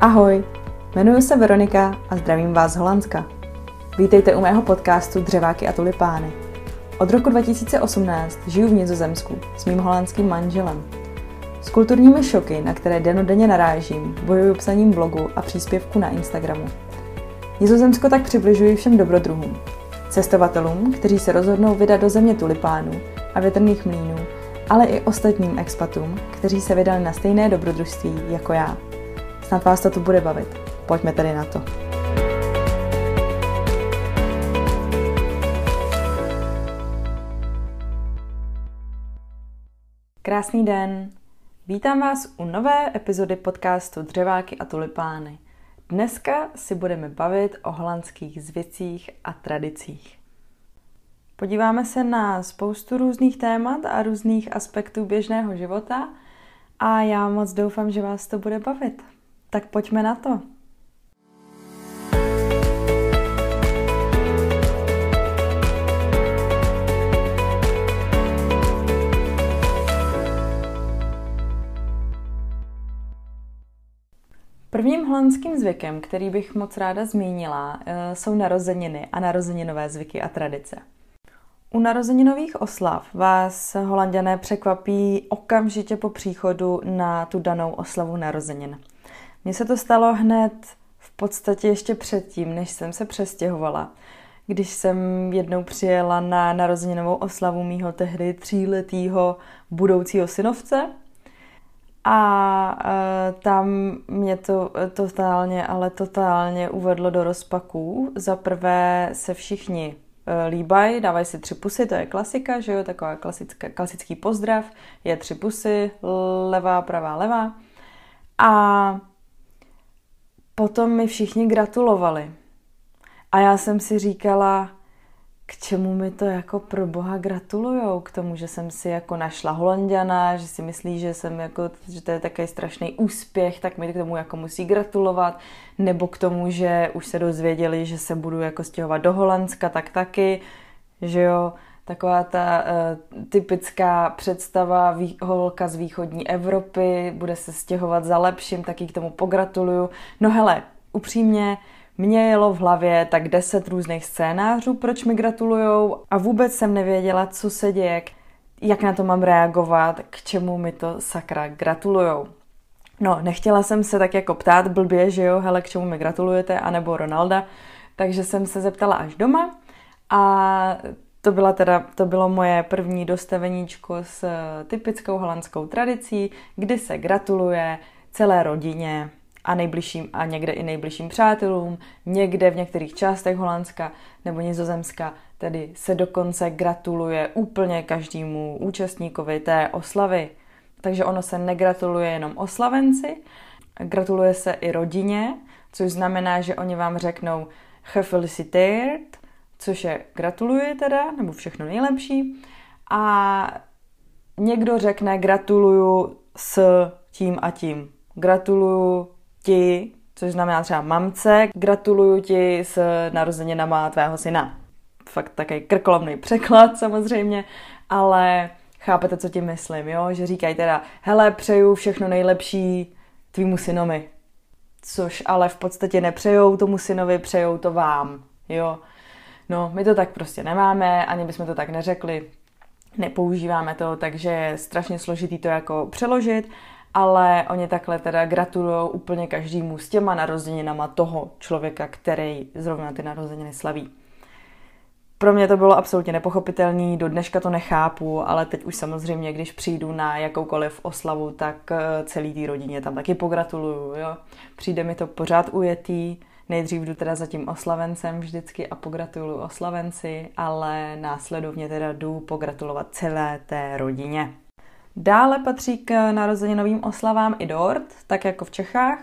Ahoj, jmenuji se Veronika a zdravím vás z Holandska. Vítejte u mého podcastu Dřeváky a tulipány. Od roku 2018 žiju v Nizozemsku s mým holandským manželem. S kulturními šoky, na které denodenně narážím, bojuju psaním blogu a příspěvku na Instagramu. Nizozemsko tak přibližuji všem dobrodruhům. Cestovatelům, kteří se rozhodnou vydat do země tulipánů a větrných mlínů, ale i ostatním expatům, kteří se vydali na stejné dobrodružství jako já. Snad vás to tu bude bavit. Pojďme tedy na to. Krásný den. Vítám vás u nové epizody podcastu Dřeváky a tulipány. Dneska si budeme bavit o holandských zvicích a tradicích. Podíváme se na spoustu různých témat a různých aspektů běžného života a já moc doufám, že vás to bude bavit. Tak pojďme na to. Prvním holandským zvykem, který bych moc ráda zmínila, eh, jsou narozeniny a narozeninové zvyky a tradice. U narozeninových oslav vás holanděné překvapí okamžitě po příchodu na tu danou oslavu narozenin. Mně se to stalo hned v podstatě ještě předtím, než jsem se přestěhovala. Když jsem jednou přijela na narozeninovou oslavu mýho tehdy tříletýho budoucího synovce, a uh, tam mě to totálně, ale totálně uvedlo do rozpaků. Za prvé se všichni uh, líbají, dávají si tři pusy, to je klasika, že jo, taková klasická, klasický pozdrav, je tři pusy, levá, pravá, levá. A potom mi všichni gratulovali. A já jsem si říkala, k čemu mi to jako pro boha gratulujou? K tomu, že jsem si jako našla Holandiana, že si myslí, že jsem jako, že to je takový strašný úspěch, tak mi k tomu jako musí gratulovat. Nebo k tomu, že už se dozvěděli, že se budu jako stěhovat do Holandska, tak taky, že jo taková ta uh, typická představa vý, holka z východní Evropy, bude se stěhovat za lepším, taky k tomu pogratuluju. No hele, upřímně, mě jelo v hlavě tak deset různých scénářů, proč mi gratulujou a vůbec jsem nevěděla, co se děje, jak na to mám reagovat, k čemu mi to sakra gratulujou. No, nechtěla jsem se tak jako ptát blbě, že jo, hele, k čemu mi gratulujete, anebo Ronalda, takže jsem se zeptala až doma a to, byla teda, to bylo moje první dostaveníčko s eh, typickou holandskou tradicí, kdy se gratuluje celé rodině a nejbližším a někde i nejbližším přátelům, někde v některých částech Holandska nebo Nizozemska, tedy se dokonce gratuluje úplně každému účastníkovi té oslavy. Takže ono se negratuluje jenom oslavenci, gratuluje se i rodině, což znamená, že oni vám řeknou gefeliciteerd, což je gratuluji teda, nebo všechno nejlepší. A někdo řekne gratuluju s tím a tím. Gratuluju ti, což znamená třeba mamce, gratuluju ti s narozeninama tvého syna. Fakt takový krkolomný překlad samozřejmě, ale chápete, co tím myslím, jo? Že říkají teda, hele, přeju všechno nejlepší tvýmu synovi. Což ale v podstatě nepřejou tomu synovi, přejou to vám, jo? No, my to tak prostě nemáme, ani bychom to tak neřekli, nepoužíváme to, takže je strašně složitý to jako přeložit, ale oni takhle teda gratulují úplně každému s těma narozeninama toho člověka, který zrovna ty narozeniny slaví. Pro mě to bylo absolutně nepochopitelné, do dneška to nechápu, ale teď už samozřejmě, když přijdu na jakoukoliv oslavu, tak eh, celý té rodině tam taky pogratuluju. Jo? Přijde mi to pořád ujetý, Nejdřív jdu teda za tím oslavencem vždycky a pogratuluju oslavenci, ale následovně teda jdu pogratulovat celé té rodině. Dále patří k narozeninovým oslavám i dort, tak jako v Čechách.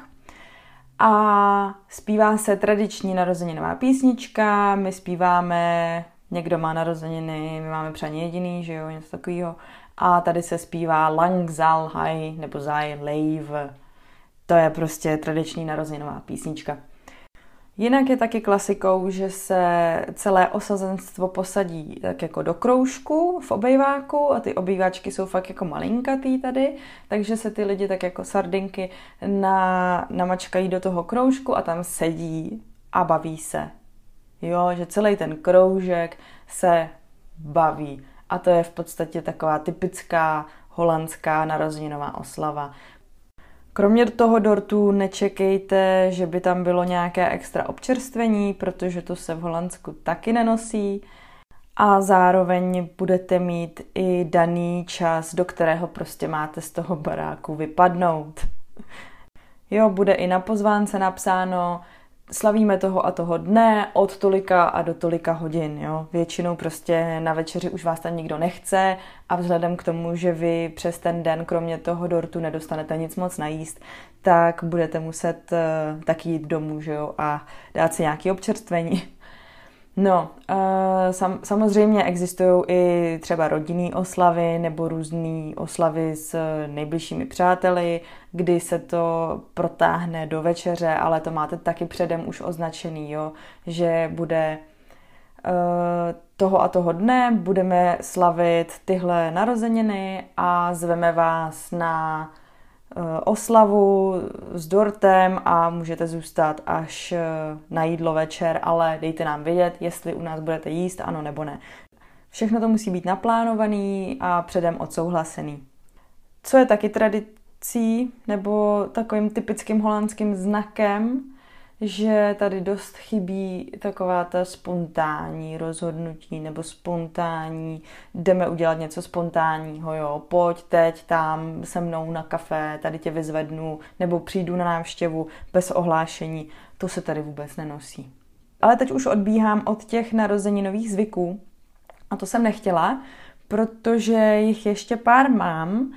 A zpívá se tradiční narozeninová písnička, my zpíváme, někdo má narozeniny, my máme přání jediný, že jo, něco takového. A tady se zpívá Lang zal hai, nebo Zai Leiv. To je prostě tradiční narozeninová písnička. Jinak je taky klasikou, že se celé osazenstvo posadí tak jako do kroužku v obejváku a ty obýváčky jsou fakt jako malinkatý tady, takže se ty lidi tak jako sardinky na, namačkají do toho kroužku a tam sedí a baví se. Jo, že celý ten kroužek se baví. A to je v podstatě taková typická holandská narozeninová oslava. Kromě toho dortu nečekejte, že by tam bylo nějaké extra občerstvení, protože to se v Holandsku taky nenosí. A zároveň budete mít i daný čas, do kterého prostě máte z toho baráku vypadnout. Jo, bude i na pozvánce napsáno, slavíme toho a toho dne od tolika a do tolika hodin. Jo? Většinou prostě na večeři už vás tam nikdo nechce a vzhledem k tomu, že vy přes ten den kromě toho dortu nedostanete nic moc najíst, tak budete muset uh, taky jít domů že jo? a dát si nějaké občerstvení. No, uh, sam, samozřejmě existují i třeba rodinné oslavy nebo různé oslavy s nejbližšími přáteli, kdy se to protáhne do večeře, ale to máte taky předem už označený, jo, že bude uh, toho a toho dne budeme slavit tyhle narozeniny a zveme vás na Eh, oslavu s dortem a můžete zůstat až eh, na jídlo večer, ale dejte nám vědět, jestli u nás budete jíst, ano nebo ne. Všechno to musí být naplánovaný a předem odsouhlasený. Co je taky tradicí nebo takovým typickým holandským znakem, že tady dost chybí taková ta spontánní rozhodnutí nebo spontánní, jdeme udělat něco spontánního, jo, pojď teď tam se mnou na kafe, tady tě vyzvednu, nebo přijdu na návštěvu bez ohlášení, to se tady vůbec nenosí. Ale teď už odbíhám od těch narozeninových zvyků. A to jsem nechtěla, protože jich ještě pár mám,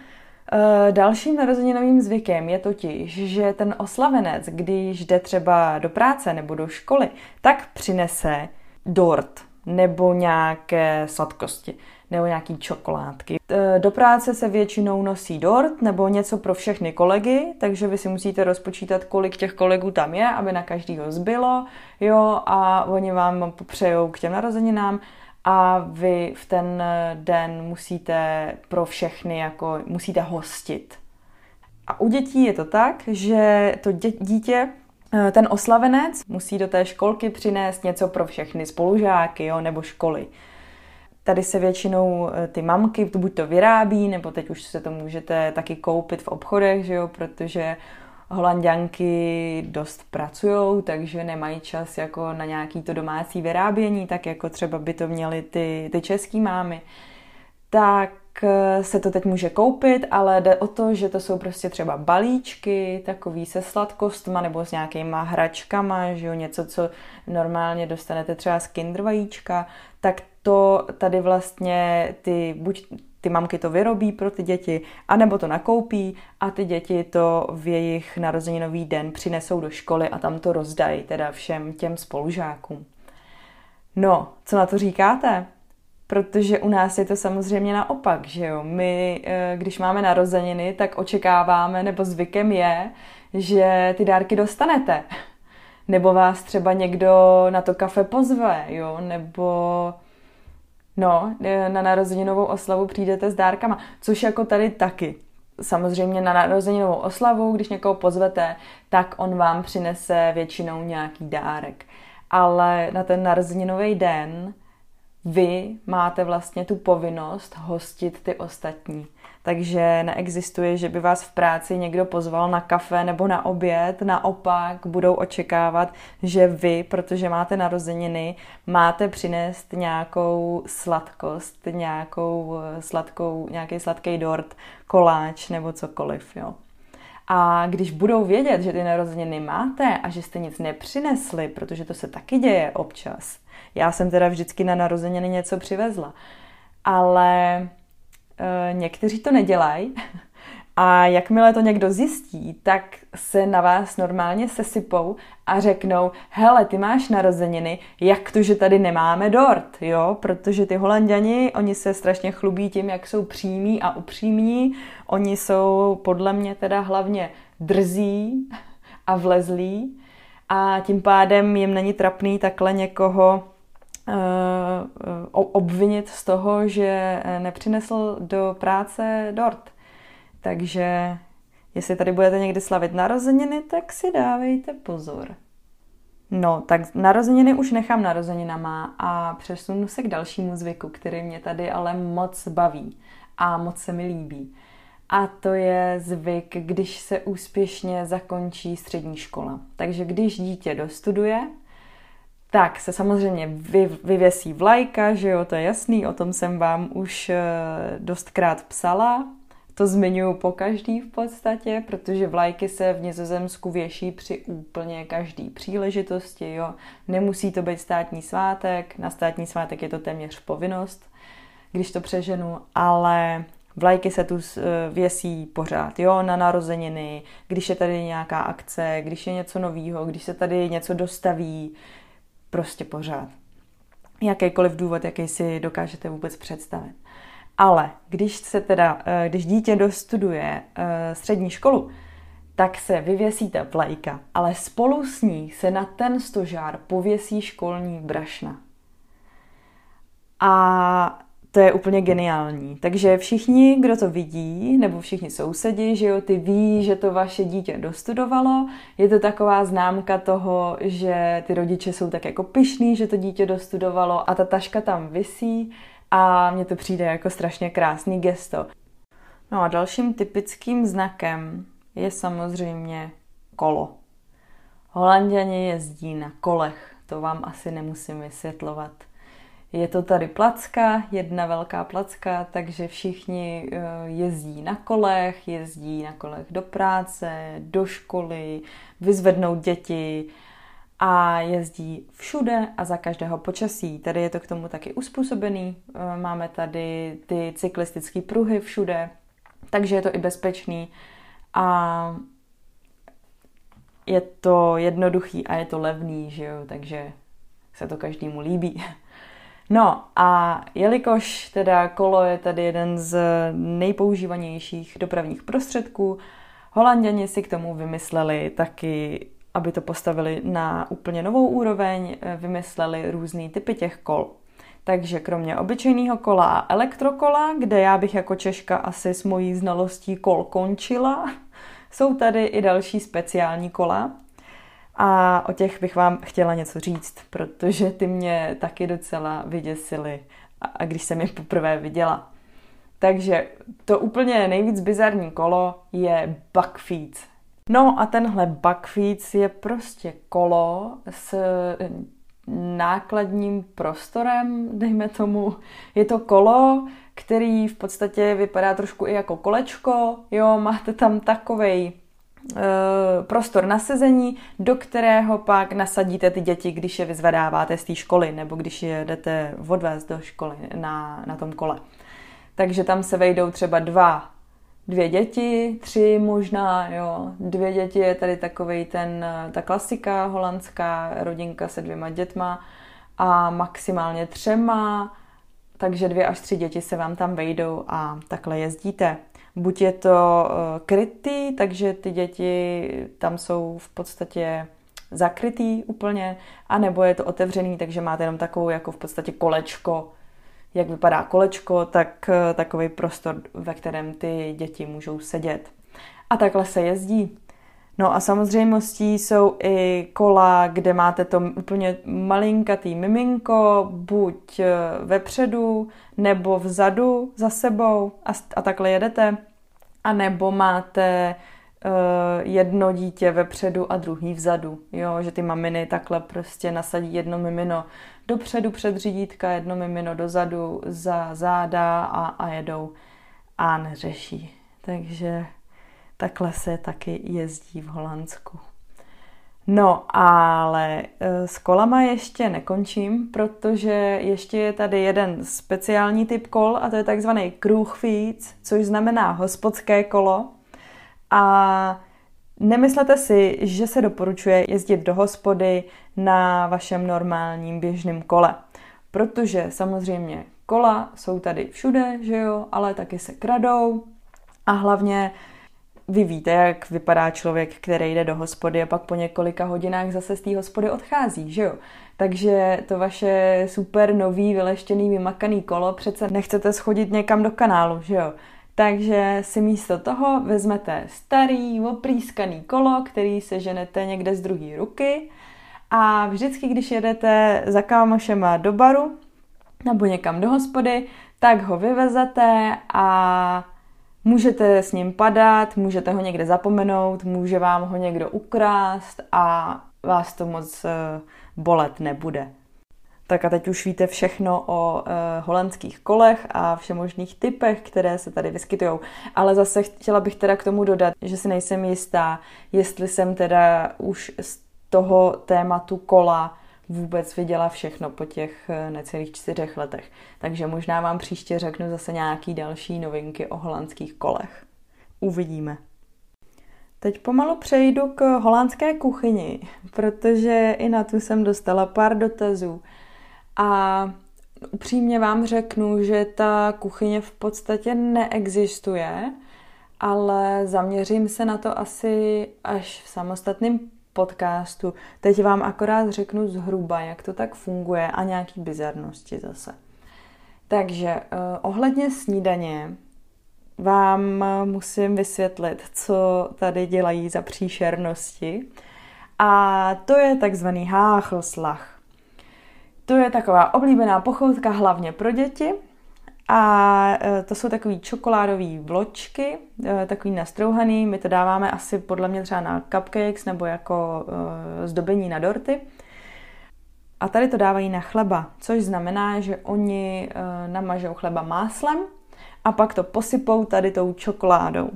dalším narozeninovým zvykem je totiž, že ten oslavenec, když jde třeba do práce nebo do školy, tak přinese dort nebo nějaké sladkosti nebo nějaký čokoládky. Eh, do práce se většinou nosí dort nebo něco pro všechny kolegy, takže vy si musíte rozpočítat, kolik těch kolegů tam je, aby na každýho zbylo, jo, a oni vám popřejou k těm narozeninám a vy v ten den musíte pro všechny jako musíte hostit. A u dětí je to tak, že to dítě eh, ten oslavenec musí do té školky přinést něco pro všechny spolužáky jo, nebo školy. Tady se většinou eh, ty mamky buď to vyrábí, nebo teď už se to můžete taky koupit v obchodech, že jo, protože holanděnky dost pracují, takže nemají čas jako na nějaký to domácí vyrábění, tak jako třeba by to měly ty, ty český mámy. Tak eh, se to teď může koupit, ale jde o to, že to jsou prostě třeba balíčky, takový se sladkostma nebo s nějakýma hračkama, že jo, něco, co normálně dostanete třeba z kinder vajíčka, tak to tady vlastně ty buď ty mamky to vyrobí pro ty děti, anebo to nakoupí a ty děti to v jejich narozeninový den přinesou do školy a tam to rozdají teda všem těm spolužákům. No, co na to říkáte? Protože u nás je to samozřejmě naopak, že jo. My, eh, když máme narozeniny, tak očekáváme, nebo zvykem je, že ty dárky dostanete. Nebo vás třeba někdo na to kafe pozve, jo, nebo No, na narozeninovou oslavu přijdete s dárkama, což jako tady taky. Samozřejmě na narozeninovou oslavu, když někoho pozvete, tak on vám přinese většinou nějaký dárek. Ale na ten narozeninový den vy máte vlastně tu povinnost hostit ty ostatní. Takže neexistuje, že by vás v práci někdo pozval na kafe nebo na oběd. Naopak budou očekávat, že vy, protože máte narozeniny, máte přinést nějakou sladkost, nějakou sladkou, nějaký sladký dort, koláč nebo cokoliv. Jo. A když budou vědět, že ty narozeniny máte a že jste nic nepřinesli, protože to se taky děje občas. Já jsem teda vždycky na narozeniny něco přivezla. Ale Eh, někteří to nedělají a jakmile to někdo zjistí, tak se na vás normálně sesypou a řeknou, hele, ty máš narozeniny, jak to, že tady nemáme dort, jo? Protože ty holanděni, oni se strašně chlubí tím, jak jsou přímí a upřímní. Oni jsou podle mě teda hlavně drzí a vlezlí a tím pádem jim není trapný takhle někoho obvinit z toho, že nepřinesl do práce dort. Takže jestli tady budete někdy slavit narozeniny, tak si dávejte pozor. No, tak narozeniny už nechám narozeninama a přesunu se k dalšímu zvyku, který mě tady ale moc baví a moc se mi líbí. A to je zvyk, když se úspěšně zakončí střední škola. Takže když dítě dostuduje, tak se samozřejmě vy, vyvěsí vlajka, že jo, to je jasný, o tom jsem vám už eh, dostkrát psala, to zmiňuji po každý v podstatě, protože vlajky se v Nizozemsku věší při úplně každý příležitosti. Jo. Nemusí to být státní svátek, na státní svátek je to téměř povinnost, když to přeženu, ale vlajky se tu eh, věsí pořád, jo, na narozeniny, když je tady nějaká akce, když je něco nového, když se tady něco dostaví, prostě pořád. Jakýkoliv důvod, jaký si dokážete vůbec představit. Ale když se teda, eh, když dítě dostuduje eh, střední školu, tak se vyvěsí ta vlajka, ale spolu s ní se na ten stožár pověsí školní brašna. A to je úplně geniální. Takže všichni, kdo to vidí, nebo všichni sousedi, že jo, ty ví, že to vaše dítě dostudovalo. Je to taková známka toho, že ty rodiče jsou tak jako pišný, že to dítě dostudovalo a ta taška tam visí a mně to přijde jako strašně krásný gesto. No a dalším typickým znakem je samozřejmě kolo. Holanděni jezdí na kolech, to vám asi nemusím vysvětlovat. Je to tady placka, jedna velká placka, takže všichni eh, jezdí na kolech, jezdí na kolech do práce, do školy, vyzvednout děti, a jezdí všude a za každého počasí. Tady je to k tomu taky uspůsobený. Eh, máme tady ty cyklistické pruhy všude, takže je to i bezpečný a je to jednoduchý a je to levný, že jo, takže se to každému líbí. No a jelikož teda kolo je tady jeden z nejpoužívanějších dopravních prostředků, Holanděni si k tomu vymysleli taky aby to postavili na úplně novou úroveň, eh, vymysleli různé typy těch kol. Takže kromě obyčejného kola a elektrokola, kde já bych jako Češka asi s mojí znalostí kol končila, jsou tady i další speciální kola. A o těch bych vám chtěla něco říct, protože ty mě taky docela vyděsily, a když jsem je poprvé viděla. Takže to úplně nejvíc bizarní kolo je Buckfeed. No a tenhle Buckfeeds je prostě kolo s nákladním prostorem, dejme tomu. Je to kolo, který v podstatě vypadá trošku i jako kolečko, jo, máte tam takovej prostor na sezení, do kterého pak nasadíte ty děti, když je vyzvedáváte z té školy, nebo když je jdete odvést do školy na, na tom kole. Takže tam se vejdou třeba dva dvě děti, tři možná, jo. Dvě děti je tady takový ten, ta klasika holandská rodinka se dvěma dětma a maximálně třema, takže dvě až tři děti se vám tam vejdou a takhle jezdíte. Buď je to uh, krytý, takže ty děti tam jsou v podstatě zakrytý úplně, anebo je to otevřený, takže máte jenom takovou jako v podstatě kolečko jak vypadá kolečko, tak eh, takový prostor, ve kterém ty děti můžou sedět. A takhle se jezdí. No a samozřejmostí jsou i kola, kde máte to úplně malinkatý miminko, buď eh, vepředu nebo vzadu za sebou a, a takhle jedete. A nebo máte uh, jedno dítě vepředu a druhý vzadu. Jo, že ty maminy takhle prostě nasadí jedno mimino dopředu před řídítka, jedno mimino dozadu, za záda a, a jedou a neřeší. Takže takhle se taky jezdí v Holandsku. No, ale e, s kolama ještě nekončím, protože ještě je tady jeden speciální typ kol a to je takzvaný Kruchvíc, což znamená hospodské kolo. A Nemyslete si, že se doporučuje jezdit do hospody na vašem normálním běžném kole, protože samozřejmě kola jsou tady všude, že jo, ale taky se kradou a hlavně vy víte, jak vypadá člověk, který jde do hospody a pak po několika hodinách zase z té hospody odchází, že jo? Takže to vaše super nový, vyleštěný, vymakaný kolo přece nechcete schodit někam do kanálu, že jo? Takže si místo toho vezmete starý, oprýskaný kolo, který se ženete někde z druhé ruky a vždycky, když jedete za kámošema do baru nebo někam do hospody, tak ho vyvezete a můžete s ním padat, můžete ho někde zapomenout, může vám ho někdo ukrást a vás to moc eh, bolet nebude. Tak a teď už víte všechno o e, holandských kolech a všemožných typech, které se tady vyskytují. Ale zase chtěla bych teda k tomu dodat, že si nejsem jistá, jestli jsem teda už z toho tématu kola vůbec viděla všechno po těch eh, necelých čtyřech letech. Takže možná vám příště řeknu zase nějaký další novinky o holandských kolech. Uvidíme. Teď pomalu přejdu k holandské kuchyni, protože i na tu jsem dostala pár dotazů. A upřímně vám řeknu, že ta kuchyně v podstatě neexistuje, ale zaměřím se na to asi až v samostatném podcastu. Teď vám akorát řeknu zhruba, jak to tak funguje a nějaký bizarnosti zase. Takže uh, ohledně snídaně vám musím vysvětlit, co tady dělají za příšernosti. A to je takzvaný háchlslach. To je taková oblíbená pochoutka hlavně pro děti, a e, to jsou takový čokoládové vločky, e, takový nastrouhaný. My to dáváme asi podle mě třeba na cupcakes nebo jako e, zdobení na dorty. A tady to dávají na chleba, což znamená, že oni namažou chleba máslem a pak to posypou tady tou čokoládou.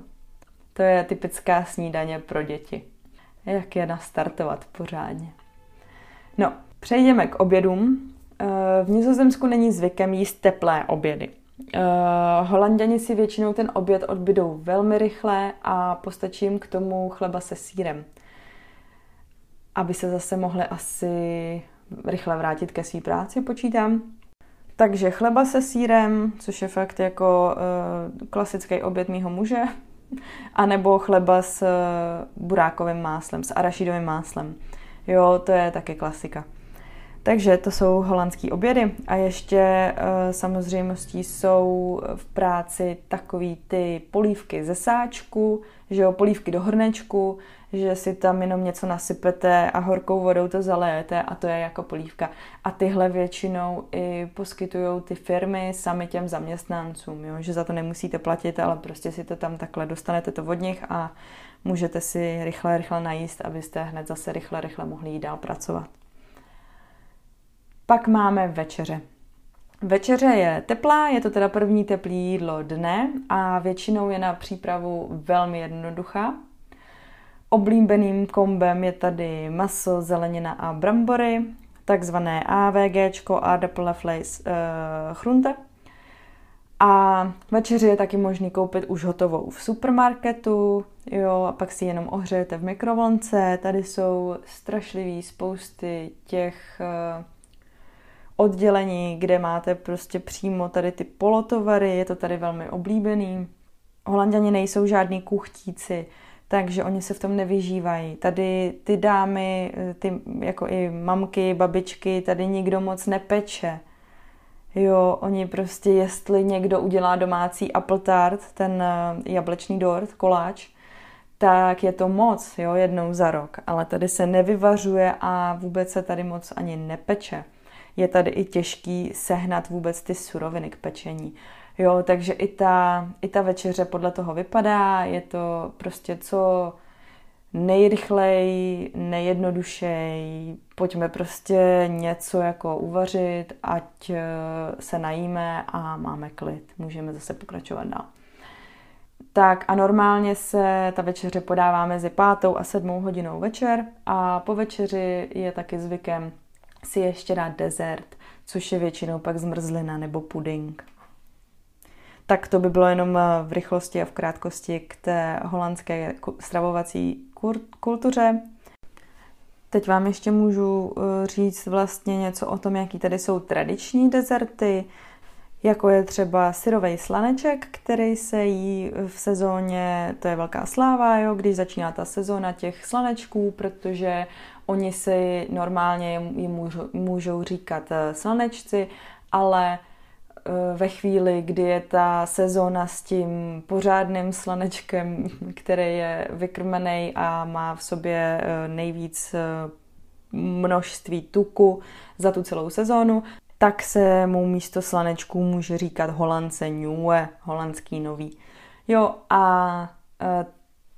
To je typická snídaně pro děti. Jak je nastartovat pořádně. No, přejdeme k obědům. V Nizozemsku není zvykem jíst teplé obědy. Uh, Holanděni si většinou ten oběd odbydou velmi rychle a postačí jim k tomu chleba se sírem. Aby se zase mohli asi rychle vrátit ke své práci, počítám. Takže chleba se sírem, což je fakt jako uh, klasický oběd mýho muže, anebo chleba s uh, burákovým máslem, s arašidovým máslem. Jo, to je taky klasika. Takže to jsou holandský obědy a ještě uh, samozřejmostí jsou v práci takový ty polívky ze sáčku, že jo, polívky do hrnečku, že si tam jenom něco nasypete a horkou vodou to zalejete a to je jako polívka. A tyhle většinou i poskytují ty firmy sami těm zaměstnancům, jo? že za to nemusíte platit, ale prostě si to tam takhle dostanete to od nich a můžete si rychle, rychle najíst, abyste hned zase rychle, rychle mohli jít dál pracovat. Pak máme večeře. Večeře je teplá, je to teda první teplý jídlo dne a většinou je na přípravu velmi jednoduchá. Oblíbeným kombem je tady maso, zelenina a brambory, takzvané AVG, Aardappelfleisch uh, chrunte. A večeři je taky možný koupit už hotovou v supermarketu, jo, a pak si jenom ohřejete v mikrovlnce. Tady jsou strašlivý spousty těch uh, oddělení, kde máte prostě přímo tady ty polotovary, je to tady velmi oblíbený. Holanděni nejsou žádní kuchtíci, takže oni se v tom nevyžívají. Tady ty dámy, ty jako i mamky, babičky, tady nikdo moc nepeče. Jo, oni prostě, jestli někdo udělá domácí apple tart, ten eh, jablečný dort, koláč, tak je to moc, jo, jednou za rok. Ale tady se nevyvařuje a vůbec se tady moc ani nepeče je tady i těžký sehnat vůbec ty suroviny k pečení. Jo, takže i ta, i ta večeře podle toho vypadá, je to prostě co nejrychlej, nejjednodušej, pojďme prostě něco jako uvařit, ať eh, se najíme a máme klid, můžeme zase pokračovat dál. Tak a normálně se ta večeře podává mezi pátou a sedmou hodinou večer a po večeři je taky zvykem si ještě dát dezert, což je většinou pak zmrzlina nebo puding. Tak to by bylo jenom eh, v rychlosti a v krátkosti k té holandské stravovací kultuře. Teď vám ještě můžu eh, říct vlastně něco o tom, jaký tady jsou tradiční dezerty. jako je třeba syrový slaneček, který se jí v sezóně, to je velká sláva, jo, když začíná ta sezóna těch slanečků, protože oni si normálně jim můžou, můžou říkat eh, slanečci, ale eh, ve chvíli, kdy je ta sezóna s tím pořádným slanečkem, který je vykrmený a má v sobě eh, nejvíc množství tuku za tu celou sezónu, tak se mu místo slanečků může říkat holance ňue, holandský nový. Jo a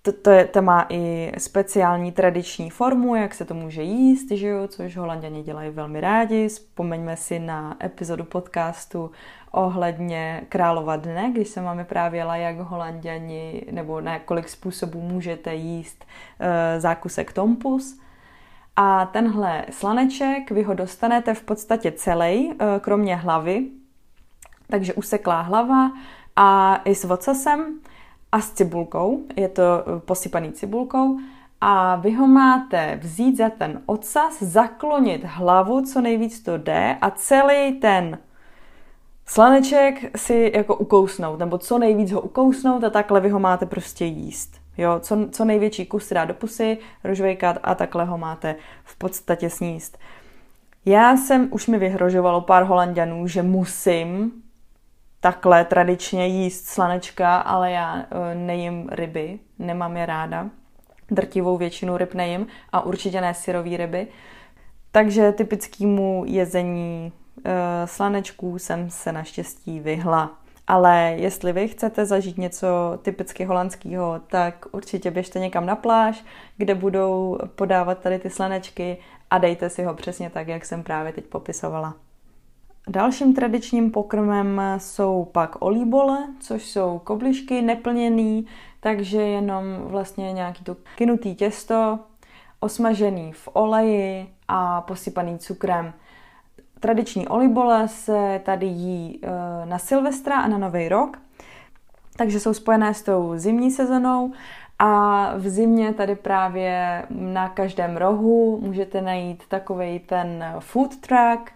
to, to, je, to má i speciální tradiční formu, jak se to může jíst, že jo, což holanděni dělají velmi rádi. Vzpomeňme si na epizodu podcastu ohledně Králova dne, když jsem vám vyprávěla, jak holanděni, nebo na kolik způsobů můžete jíst e, zákusek tompus. A tenhle slaneček vy ho dostanete v podstatě celý, eh, kromě hlavy, takže useklá hlava a i s vocasem a s cibulkou, je to eh, posypaný cibulkou a vy ho máte vzít za ten ocas, zaklonit hlavu, co nejvíc to jde a celý ten slaneček si jako ukousnout, nebo co nejvíc ho ukousnout a takhle vy ho máte prostě jíst. Jo, co, co největší kus dá do pusy, rožvejkat a takhle ho máte v podstatě sníst. Já jsem, už mi vyhrožovalo pár holanděnů, že musím takhle tradičně jíst slanečka, ale já e, nejím ryby, nemám je ráda. Drtivou většinu ryb nejím a určitě ne syrový ryby. Takže typickému jezení e, slanečků jsem se naštěstí vyhla. Ale jestli vy chcete zažít něco typicky holandského, tak určitě běžte někam na pláž, kde budou podávat tady ty slanečky a dejte si ho přesně tak, jak jsem právě teď popisovala. Dalším tradičním pokrmem jsou pak olíbole, což jsou koblišky neplněný, takže jenom vlastně nějaký to kynutý těsto, osmažený v oleji a posypaný cukrem. Tradiční olibole se tady jí eh, na Silvestra a na Nový rok, takže jsou spojené s tou zimní sezonou a v zimě tady právě na každém rohu můžete najít takový ten food truck,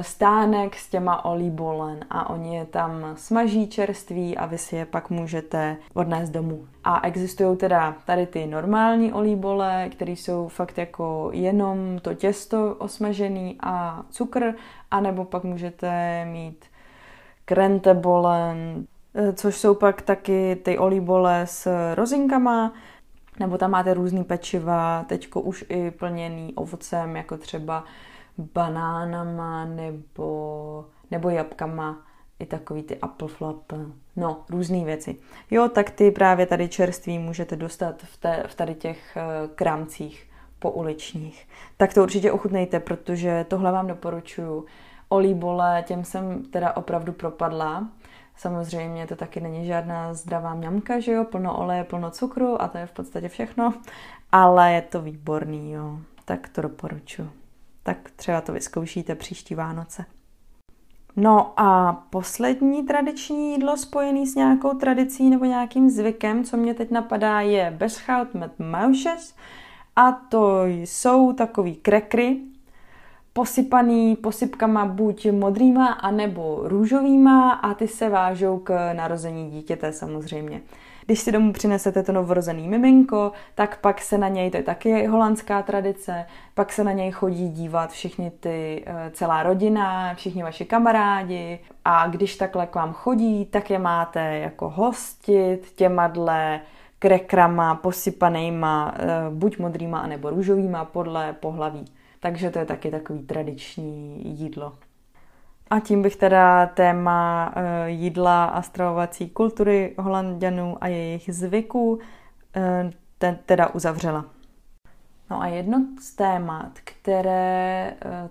stánek s těma olíbolen a oni je tam smaží čerství a vy si je pak můžete odnést domů. A existují teda tady ty normální olíbole, které jsou fakt jako jenom to těsto osmažený a cukr, anebo pak můžete mít krentebolen, eh, což jsou pak taky ty olíbole s rozinkama, nebo tam máte různý pečiva, teďko už i plněný ovocem, jako třeba banánama nebo, nebo jabkama, i takový ty apple flap, no, různé věci. Jo, tak ty právě tady čerství můžete dostat v, té, v tady těch uh, krámcích po uličních. Tak to určitě ochutnejte, protože tohle vám doporučuju. Olíbole, těm jsem teda opravdu propadla. Samozřejmě to taky není žádná zdravá mňamka, že jo, plno oleje, plno cukru a to je v podstatě všechno, ale je to výborný, jo, tak to doporučuji tak třeba to vyzkoušíte příští Vánoce. No a poslední tradiční jídlo spojený s nějakou tradicí nebo nějakým zvykem, co mě teď napadá, je beschout met mausjes a to jsou takový krekry, posypaný posypkama buď modrýma, anebo růžovýma a ty se vážou k narození dítěte samozřejmě. Když si domů přinesete to novorozený miminko, tak pak se na něj, to je taky holandská tradice, pak se na něj chodí dívat všichni ty, eh, celá rodina, všichni vaši kamarádi a když takhle k vám chodí, tak je máte jako hostit těma dle krekrama posypanýma, eh, buď modrýma, anebo růžovýma podle pohlaví. Takže to je taky takový tradiční jídlo. A tím bych teda téma eh, jídla a stravovací kultury holanděnů a jejich zvyků eh, teda uzavřela. No a jedno z témat, které eh,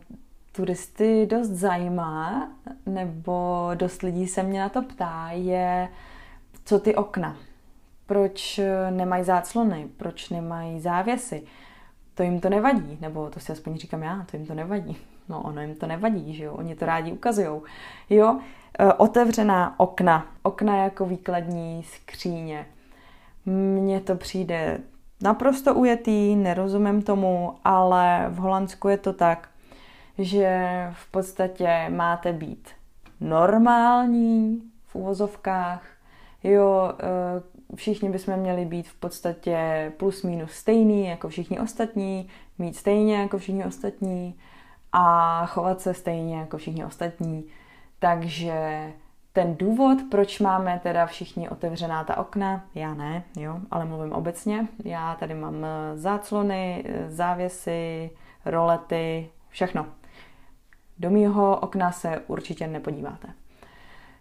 turisty dost zajímá, nebo dost lidí se mě na to ptá, je, co ty okna. Proč nemají záclony, proč nemají závěsy. To jim to nevadí, nebo to si aspoň říkám já, to jim to nevadí. No ono jim to nevadí, že jo, oni to rádi ukazují. Jo, e, otevřená okna, okna jako výkladní skříně. Mně to přijde naprosto ujetý, nerozumím tomu, ale v Holandsku je to tak, že v podstatě máte být normální v uvozovkách. Jo, eh, všichni bychom měli být v podstatě plus minus stejný jako všichni ostatní, mít stejně jako všichni ostatní a chovat se stejně jako všichni ostatní. Takže ten důvod, proč máme teda všichni otevřená ta okna, já ne, jo, ale mluvím obecně. Já tady mám eh, záclony, eh, závěsy, rolety, všechno. Do mýho okna se určitě nepodíváte.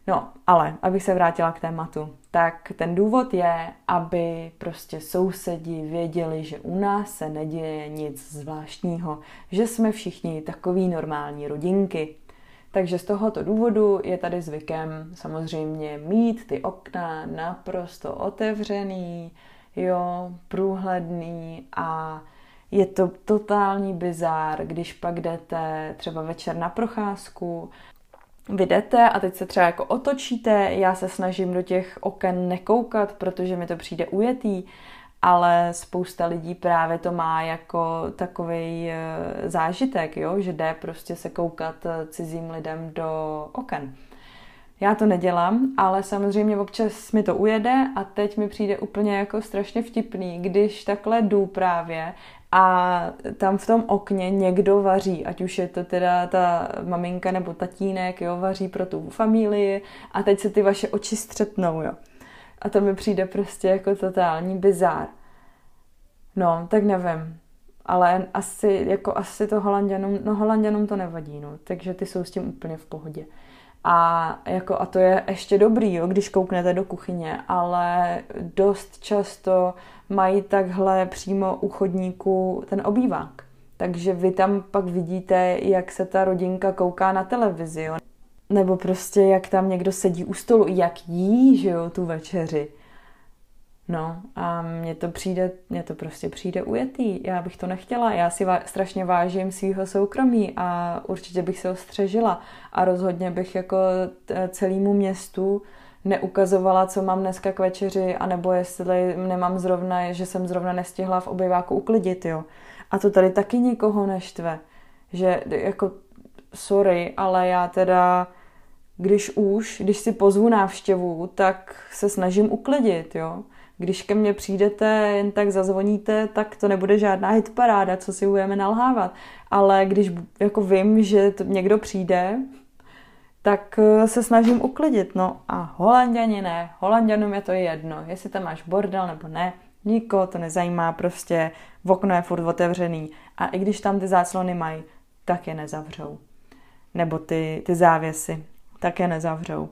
No, ale abych se vrátila k tématu, tak ten důvod je, aby prostě sousedi věděli, že u nás se neděje nic zvláštního, že jsme všichni takový normální rodinky. Takže z tohoto důvodu je tady zvykem samozřejmě mít ty okna naprosto otevřený, jo, průhledný a je to totální bizár, když pak jdete třeba večer na procházku, vy jdete a teď se třeba jako otočíte, já se snažím do těch oken nekoukat, protože mi to přijde ujetý, ale spousta lidí právě to má jako takový eh, zážitek, jo? že jde prostě se koukat eh, cizím lidem do oken. Já to nedělám, ale samozřejmě občas mi to ujede a teď mi přijde úplně jako strašně vtipný, když takhle jdu právě a tam v tom okně někdo vaří, ať už je to teda ta maminka nebo tatínek, jo, vaří pro tu familii a teď se ty vaše oči střetnou, jo. A to mi přijde prostě jako totální bizár. No, tak nevím. Ale asi, jako asi to holanděnům, no holanděnům to nevadí, no. Takže ty jsou s tím úplně v pohodě. A, jako, a to je ještě dobrý, jo, když kouknete do kuchyně, ale dost často mají takhle přímo u chodníku ten obývák. Takže vy tam pak vidíte, jak se ta rodinka kouká na televizi, jo. Nebo prostě jak tam někdo sedí u stolu, jak jí, že jo, tu večeři. No a mně to přijde, mně to prostě přijde ujetý. Já bych to nechtěla. Já si va- strašně vážím svého soukromí a určitě bych se ho střežila. A rozhodně bych jako celému městu neukazovala, co mám dneska k večeři, anebo jestli nemám zrovna, že jsem zrovna nestihla v obyváku uklidit, jo. A to tady taky nikoho neštve. Že jako, sorry, ale já teda, když už, když si pozvu návštěvu, tak se snažím uklidit, jo když ke mně přijdete, jen tak zazvoníte, tak to nebude žádná hitparáda, co si budeme nalhávat. Ale když jako vím, že to někdo přijde, tak eh, se snažím uklidit. No a holanděni ne, holanděnům je to jedno, jestli tam máš bordel nebo ne, nikoho to nezajímá, prostě v okno je furt otevřený. A i když tam ty záclony mají, tak je nezavřou. Nebo ty, ty závěsy, tak je nezavřou.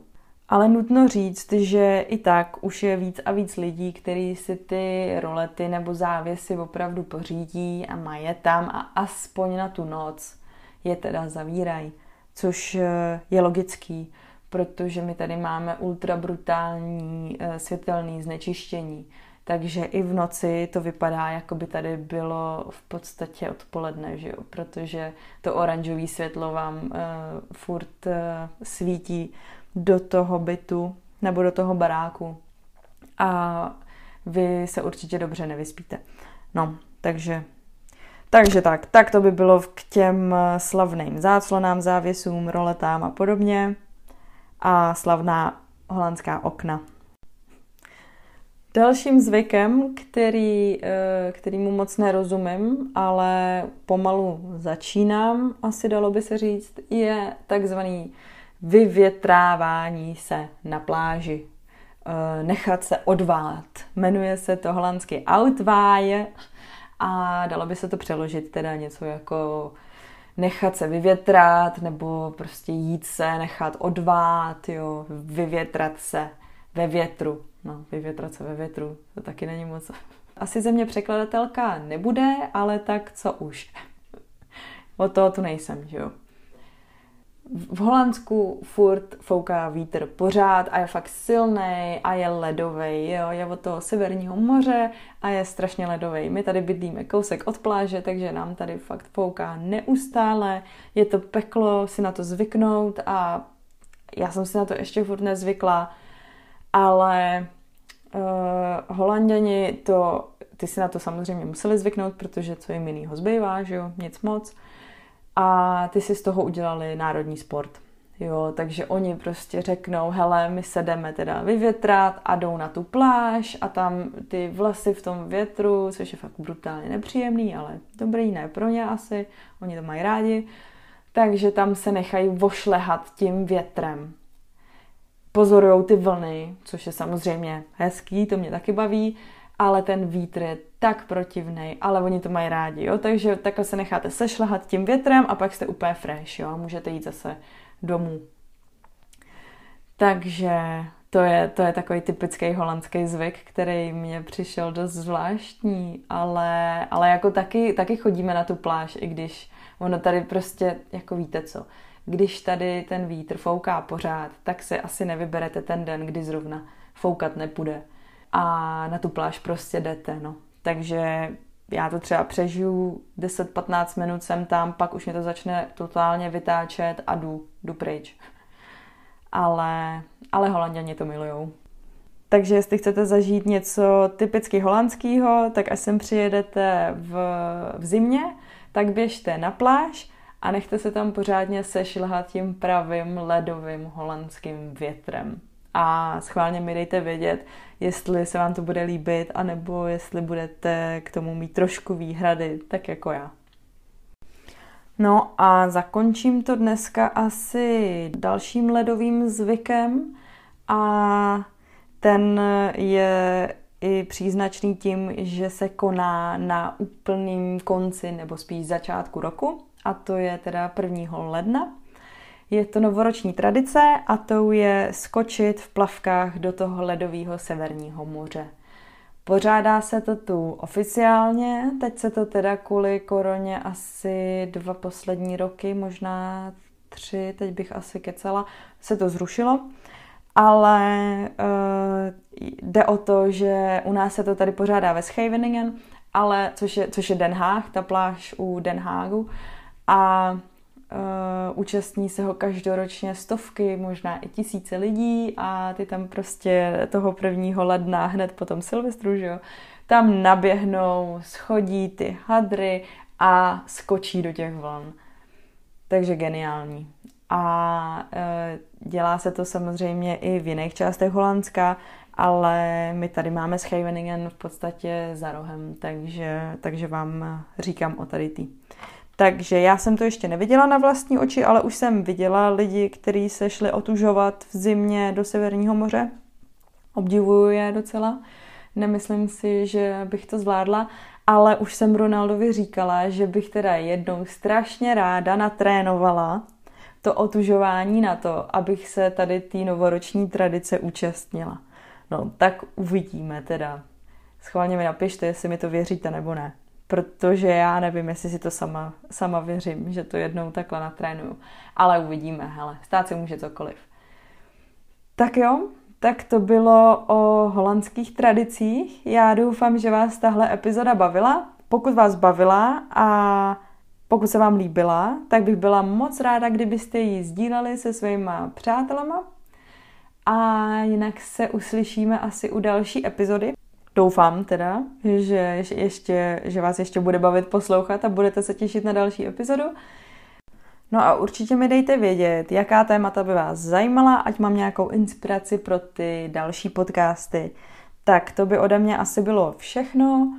Ale nutno říct, že i tak už je víc a víc lidí, kteří si ty rolety nebo závěsy opravdu pořídí a mají tam a aspoň na tu noc je teda zavírají, což eh, je logický, protože my tady máme ultra brutální eh, světelné znečištění. Takže i v noci to vypadá, jako by tady bylo v podstatě odpoledne, že jo? protože to oranžové světlo vám uh, furt uh, svítí do toho bytu nebo do toho baráku a vy se určitě dobře nevyspíte. No, takže takže tak, tak to by bylo k těm slavným záclonám, závěsům, roletám a podobně. A slavná holandská okna. Dalším zvykem, který, eh, kterýmu moc nerozumím, ale pomalu začínám, asi dalo by se říct, je takzvaný vyvětrávání se na pláži. Eh, nechat se odvát. Jmenuje se to holandsky outwaaien a dalo by se to přeložit teda něco jako nechat se vyvětrat nebo prostě jít se, nechat odvát, jo, vyvětrat se ve větru. No, vyvětrat se ve větru, to taky není moc. Asi ze mě překladatelka nebude, ale tak co už. o toho tu nejsem, že jo v Holandsku furt fouká vítr pořád a je fakt silný a je ledový. Jo? Je od toho severního moře a je strašně ledový. My tady bydlíme kousek od pláže, takže nám tady fakt fouká neustále. Je to peklo si na to zvyknout a já jsem si na to ještě furt nezvykla, ale uh, Holanděni to, ty si na to samozřejmě museli zvyknout, protože co jim jinýho zbývá, že jo, nic moc. A ty si z toho udělali národní sport. Jo, takže oni prostě řeknou, hele, my se jdeme teda vyvětrat a jdou na tu pláž a tam ty vlasy v tom větru, což je fakt brutálně nepříjemný, ale dobrý, ne pro ně asi, oni to mají rádi, takže tam se nechají vošlehat tím větrem. Pozorují ty vlny, což je samozřejmě hezký, to mě taky baví, ale ten vítr je tak protivný, ale oni to mají rádi, jo, takže takhle se necháte sešlehat tím větrem a pak jste úplně fresh, jo, a můžete jít zase domů. Takže to je, to je takový typický holandský zvyk, který mě přišel dost zvláštní, ale, ale jako taky, taky chodíme na tu pláž, i když ono tady prostě, jako víte co, když tady ten vítr fouká pořád, tak si asi nevyberete ten den, kdy zrovna foukat nepůjde. A na tu pláž prostě jdete, no. Takže já to třeba přežiju 10-15 minut jsem tam, pak už mě to začne totálně vytáčet a jdu, jdu pryč. Ale, ale holanděni to milujou. Takže jestli chcete zažít něco typicky holandského, tak až sem přijedete v, v zimě, tak běžte na pláž a nechte se tam pořádně sešlhat tím pravým ledovým holandským větrem. A schválně mi dejte vědět, jestli se vám to bude líbit, anebo jestli budete k tomu mít trošku výhrady, tak jako já. No a zakončím to dneska asi dalším ledovým zvykem a ten je i příznačný tím, že se koná na úplným konci nebo spíš začátku roku a to je teda 1. ledna. Je to novoroční tradice a tou je skočit v plavkách do toho ledového severního moře. Pořádá se to tu oficiálně, teď se to teda kvůli koroně asi dva poslední roky, možná tři, teď bych asi kecala, se to zrušilo. Ale uh, jde o to, že u nás se to tady pořádá ve Scheveningen, ale což je, což je Den Haag, ta pláž u Den Haagu. A Uh, účastní se ho každoročně stovky, možná i tisíce lidí a ty tam prostě toho prvního ledna hned po tom Silvestru, že jo, tam naběhnou, schodí ty hadry a skočí do těch vln. Takže geniální. A uh, dělá se to samozřejmě i v jiných částech Holandska, ale my tady máme Scheveningen v podstatě za rohem, takže, takže vám říkám o tady tý. Takže já jsem to ještě neviděla na vlastní oči, ale už jsem viděla lidi, kteří se šli otužovat v zimě do Severního moře. Obdivuju je docela. Nemyslím si, že bych to zvládla, ale už jsem Ronaldovi říkala, že bych teda jednou strašně ráda natrénovala to otužování na to, abych se tady té novoroční tradice účastnila. No, tak uvidíme teda. Schválně mi napište, jestli mi to věříte nebo ne protože já nevím, jestli si to sama, sama věřím, že to jednou takhle natrénuju. Ale uvidíme, hele, stát se může cokoliv. Tak jo, tak to bylo o holandských tradicích. Já doufám, že vás tahle epizoda bavila. Pokud vás bavila a pokud se vám líbila, tak bych byla moc ráda, kdybyste ji sdíleli se svýma přátelama. A jinak se uslyšíme asi u další epizody. Doufám teda, že, ještě, že vás ještě bude bavit poslouchat a budete se těšit na další epizodu. No a určitě mi dejte vědět, jaká témata by vás zajímala, ať mám nějakou inspiraci pro ty další podcasty. Tak to by ode mě asi bylo všechno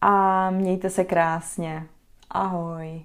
a mějte se krásně. Ahoj.